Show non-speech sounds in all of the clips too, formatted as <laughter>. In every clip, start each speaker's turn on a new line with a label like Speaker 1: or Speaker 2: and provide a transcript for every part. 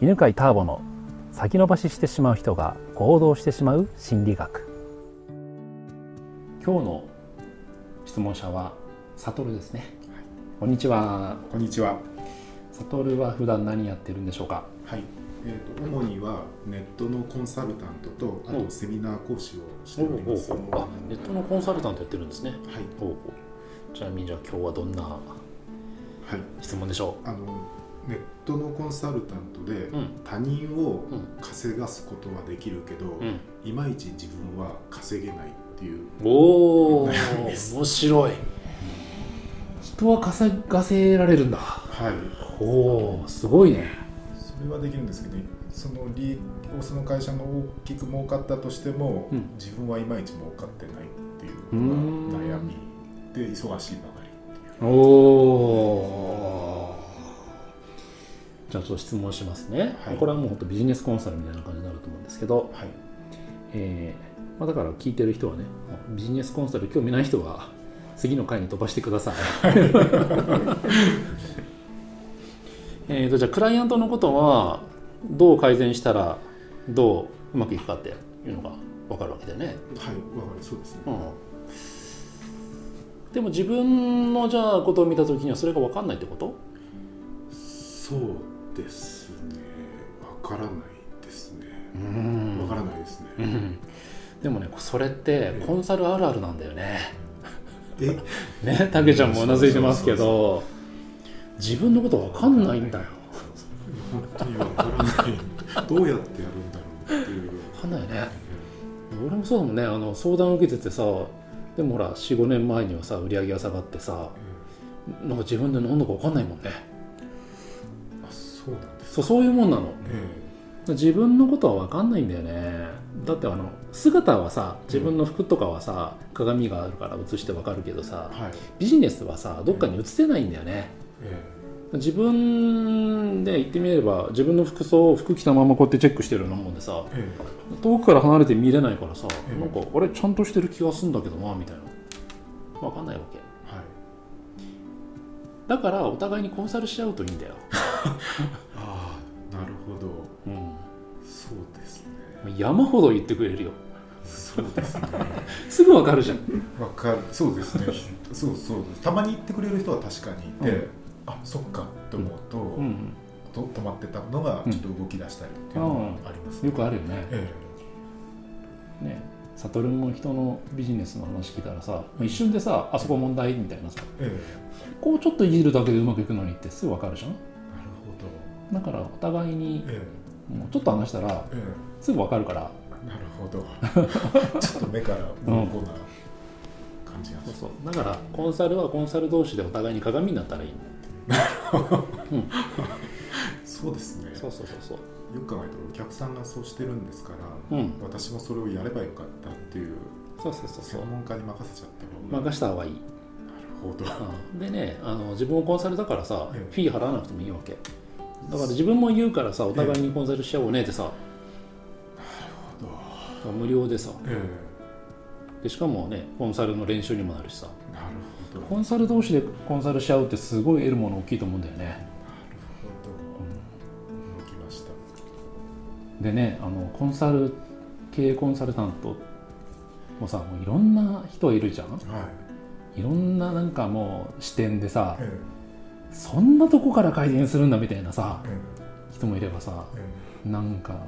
Speaker 1: 犬飼ターボの先延ばししてしまう人が行動してしまう心理学。今日の質問者はサトルですね、こんにちは。
Speaker 2: こんにちは。
Speaker 1: サトルは普段何やってるんでしょうか？
Speaker 2: はい。えー、と主にはネットのコンサルタントとあ
Speaker 1: うん
Speaker 2: とセミナー講師をしております。は
Speaker 1: あネットのコンサルタントやってるんですね。
Speaker 2: い。
Speaker 1: ほうほう。ちなみにじゃあ今日はどんな
Speaker 2: はい。
Speaker 1: 質問でしょ
Speaker 2: あのネットのコンサルタントで他人を
Speaker 1: うん
Speaker 2: 稼がすことはできるけど、
Speaker 1: うん。
Speaker 2: いまいち自分は稼げないっていう。
Speaker 1: おお面白い。人は稼がせられるんだ。
Speaker 2: はい。
Speaker 1: おおすごいね。
Speaker 2: それはできるんですけど、その利益その会社が大きく儲かったとしても、
Speaker 1: うん。
Speaker 2: 自分はいまいち儲かってないっていうの
Speaker 1: ん。
Speaker 2: が悩みで忙しいばかり。
Speaker 1: おおじゃあちょっと質問しますね、
Speaker 2: はい。
Speaker 1: これはもう本当ビジネスコンサルみたいな感じになると思うんですけど、
Speaker 2: はい。
Speaker 1: えーまあ、だから聞いてる人はねビジネスコンサル興味ない人は次の回に飛ばしてください。<laughs> えーとじゃあクライアントのことはどう改善したらどううまくいくかっていうのが分かるわけだよね、
Speaker 2: はい、わかる。そうですね。
Speaker 1: うん、でも自分のじゃあことを見た時にはそれが分かんないってこと？
Speaker 2: そうですね。わからないですね。
Speaker 1: うん
Speaker 2: わからないですね。
Speaker 1: うんでもねそれってコンサルあるあるなんだよね
Speaker 2: え、<laughs>
Speaker 1: ねたけちゃんもうなずいてますけど自分のこと分かんないんだよ
Speaker 2: 本当にわからない。どうやってやるんだろうっていう。
Speaker 1: 分かんないよね俺もそうだもんねあの相談受けててさでもほら45年前にはさ売り上げが下がってさなんか自分で何だか分かんないもんね
Speaker 2: あ、そうなんです。
Speaker 1: そうそういうもんなの。
Speaker 2: え
Speaker 1: 自分のことは分かんないんだよね。だってあの姿はさ自分の服とかはさ鏡があるから映して分かるけどさ
Speaker 2: えはい。
Speaker 1: ビジネスはさどっかに映せないんだよね。
Speaker 2: え
Speaker 1: 自分で言ってみれば自分の服装を服着たままこうやってチェックしてるようなもんでさ
Speaker 2: ええ。
Speaker 1: 遠くから離れて見れないからさ、
Speaker 2: ええ。
Speaker 1: なんかあれちゃんとしてる気がするんだけどなみたいな。分かんないわけ。
Speaker 2: えはい。
Speaker 1: だからお互いにコンサルし合うといいんだよ、
Speaker 2: ああ、なるほど。
Speaker 1: うん、
Speaker 2: そうですね。
Speaker 1: 山ほど言ってくれるよ。
Speaker 2: そうですね。<laughs>
Speaker 1: すぐ分かるじゃん。
Speaker 2: わかる。そうですね。そうそう。たまに言ってくれる人は確かにいて、
Speaker 1: うん。
Speaker 2: あ、そっかと思うと、
Speaker 1: うん。
Speaker 2: と止まってたのがちょっと動き出したりっていうのはあります、
Speaker 1: よくあるよね。
Speaker 2: え
Speaker 1: ね。悟も人のビジネスの話聞いたらさ一瞬でさあそこ問題？みたいなさ。
Speaker 2: ええ。
Speaker 1: こうちょっといじるだけでうまくいくのにってすぐ分かるじゃん。だからお互いに
Speaker 2: え
Speaker 1: もうちょっと話したら
Speaker 2: ええ。
Speaker 1: すぐ分かるから。
Speaker 2: えなるほど。<laughs> ちょっと目から鱗な感じが。します。
Speaker 1: そうそう。だからコンサルはコンサル同士でお互いに鏡になったらいい。
Speaker 2: そうですね。
Speaker 1: そうそうそうそう。
Speaker 2: よく考えたらお客さんがそうしてるんですから、
Speaker 1: うん。
Speaker 2: 私もそれをやればよかったっていう
Speaker 1: そうそうそうそう。
Speaker 2: 専門家に任せちゃった方が
Speaker 1: 任した方がいい、
Speaker 2: なるほど。
Speaker 1: うん、でねあの自分もコンサルだからさ、
Speaker 2: ええ。
Speaker 1: フィー払わなくてもいいわけだから自分も言うからさお互いにコンサルしちゃおうねってさ、無料でさ。
Speaker 2: え
Speaker 1: でしかもねコンサルの練習にもなるしさ。
Speaker 2: えなるほど。
Speaker 1: コンサル同士でコンサルしちゃうってすごい得るもの大きいと思うんだよね。
Speaker 2: なるほど。動きました。
Speaker 1: でねあのコンサル経営コンサルタントもさもういろんな人いるじゃん。
Speaker 2: はい。
Speaker 1: いろんななんかもう視点でさ
Speaker 2: え
Speaker 1: そんなとこから改善するんだみたいなさ
Speaker 2: ええ
Speaker 1: 人もいればさ
Speaker 2: ええ
Speaker 1: なんか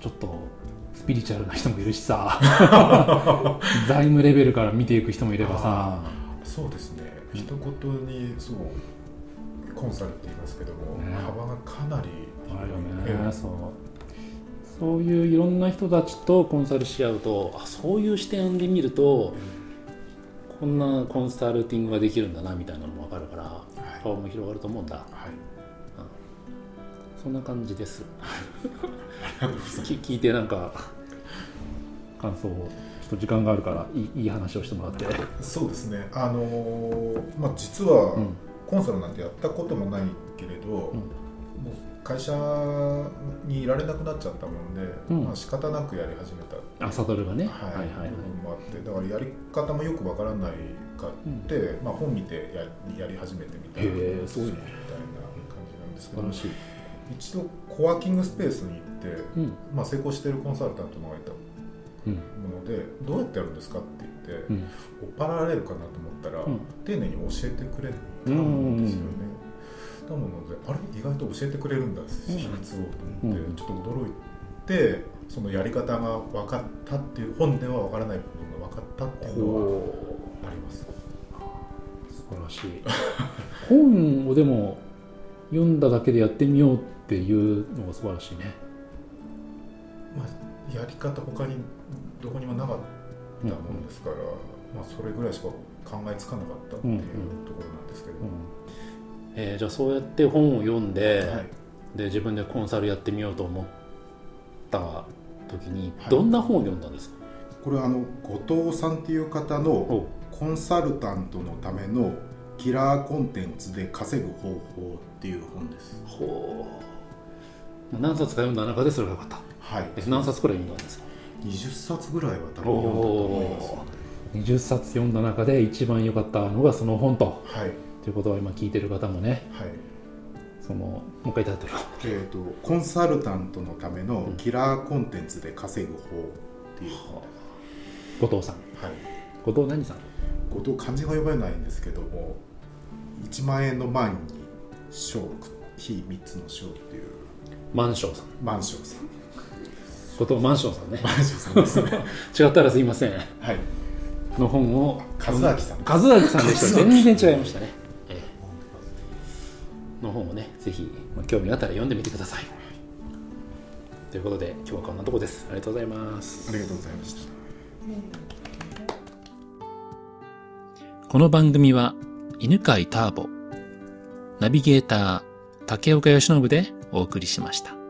Speaker 1: ちょっとスピリチュアルな人もいるしさ <laughs> 財務レベルから見ていく人もいればさ
Speaker 2: えそうですね。一言にそうコンサルって言いますけども、
Speaker 1: ね。
Speaker 2: 幅がかなり
Speaker 1: あるよ
Speaker 2: ええ
Speaker 1: ねそう。そういういろんな人たちとコンサルし合うとあそういう視点で見るとこんなコンサルティングができるんだなみたいなのも分かるから
Speaker 2: はい
Speaker 1: 顔も広がると思うんだ。
Speaker 2: はい。
Speaker 1: そんな感じです。<laughs> 聞いてなんか感想をちょっと時間があるからいいいい話をしてもらって。
Speaker 2: そうですね。あのーまあ実は、
Speaker 1: うん。
Speaker 2: コンサルなんてやったこともないけれど、
Speaker 1: ん
Speaker 2: もう会社にいられなくなっちゃったもんで、
Speaker 1: うん。
Speaker 2: まあ仕方なくやり始めた、
Speaker 1: あサドルがね。
Speaker 2: はい。
Speaker 1: はいはいはい。
Speaker 2: 部分もあってだからやり方もよくわからないかって、まあ、本見てややり始めてみたいな
Speaker 1: へえすごいね。
Speaker 2: みたいな感じなんですけど一度コワーキングスペースに行って、
Speaker 1: うん。
Speaker 2: まあ、成功してるコンサルタントのがいた
Speaker 1: うん
Speaker 2: ものでどうやってやるんですかって言って、
Speaker 1: うん。
Speaker 2: 追っ払われるかなと思ったら、
Speaker 1: うん。
Speaker 2: 丁寧に教えてくれたんですよね。なのであれ？意外と教えてくれるんだ秘密をと思って、
Speaker 1: うん。
Speaker 2: ちょっと驚いてそのやり方が分かったっていう本では分からない部分が分かったっていうのは
Speaker 1: ほ
Speaker 2: あります。
Speaker 1: う素晴らしい。<laughs> 本をでも読んだだけでやってみようっていうのが素晴らしいね。
Speaker 2: まあ、やり方他にどこにもなかったものですから、まあ、それぐらいしか考えつかなかったっていうところなんですけど、
Speaker 1: うんえーじゃあそうやって本を読んで,、
Speaker 2: はい、
Speaker 1: で自分でコンサルやってみようと思った時に
Speaker 2: はい。
Speaker 1: どんな本を読んだんですか、
Speaker 2: これはあの後藤さんっていう方の
Speaker 1: お
Speaker 2: コンサルタントのためのキラーコンテンツで稼ぐ方法っていう本です。
Speaker 1: ほう。何冊か読んだ中でそれが良かった。
Speaker 2: はい、
Speaker 1: え何冊くらい読んだんですか
Speaker 2: ？20冊ぐらいは多分読んだと思います。
Speaker 1: 20冊読んだ中で一番良かったのがその本と。
Speaker 2: はい、
Speaker 1: ということは今聞いてる方もね
Speaker 2: はい。
Speaker 1: そのもう一回タイトルを
Speaker 2: えー、とコンサルタントのためのキラーコンテンツで稼ぐ方っていう。本
Speaker 1: 後藤さん。
Speaker 2: はい、
Speaker 1: 後藤何さん？
Speaker 2: 後藤漢字が読めないんですけども1万円の万に章非3つの章っていう。
Speaker 1: マンションさん。
Speaker 2: マンションさん。
Speaker 1: 後藤マンションさんね。
Speaker 2: マンションさんですね。<laughs>
Speaker 1: 違ったらすいません。
Speaker 2: はい。
Speaker 1: の本を
Speaker 2: 和明さん。
Speaker 1: 和明さんでした。全然違いましたね、ええの本をねぜひ、まあ、興味があったら読んでみてください。ということで今日はこんなとこです。ありがとうございます。
Speaker 2: ありがとうございました。
Speaker 1: この番組は犬飼ターボナビゲーター竹岡由伸でお送りしました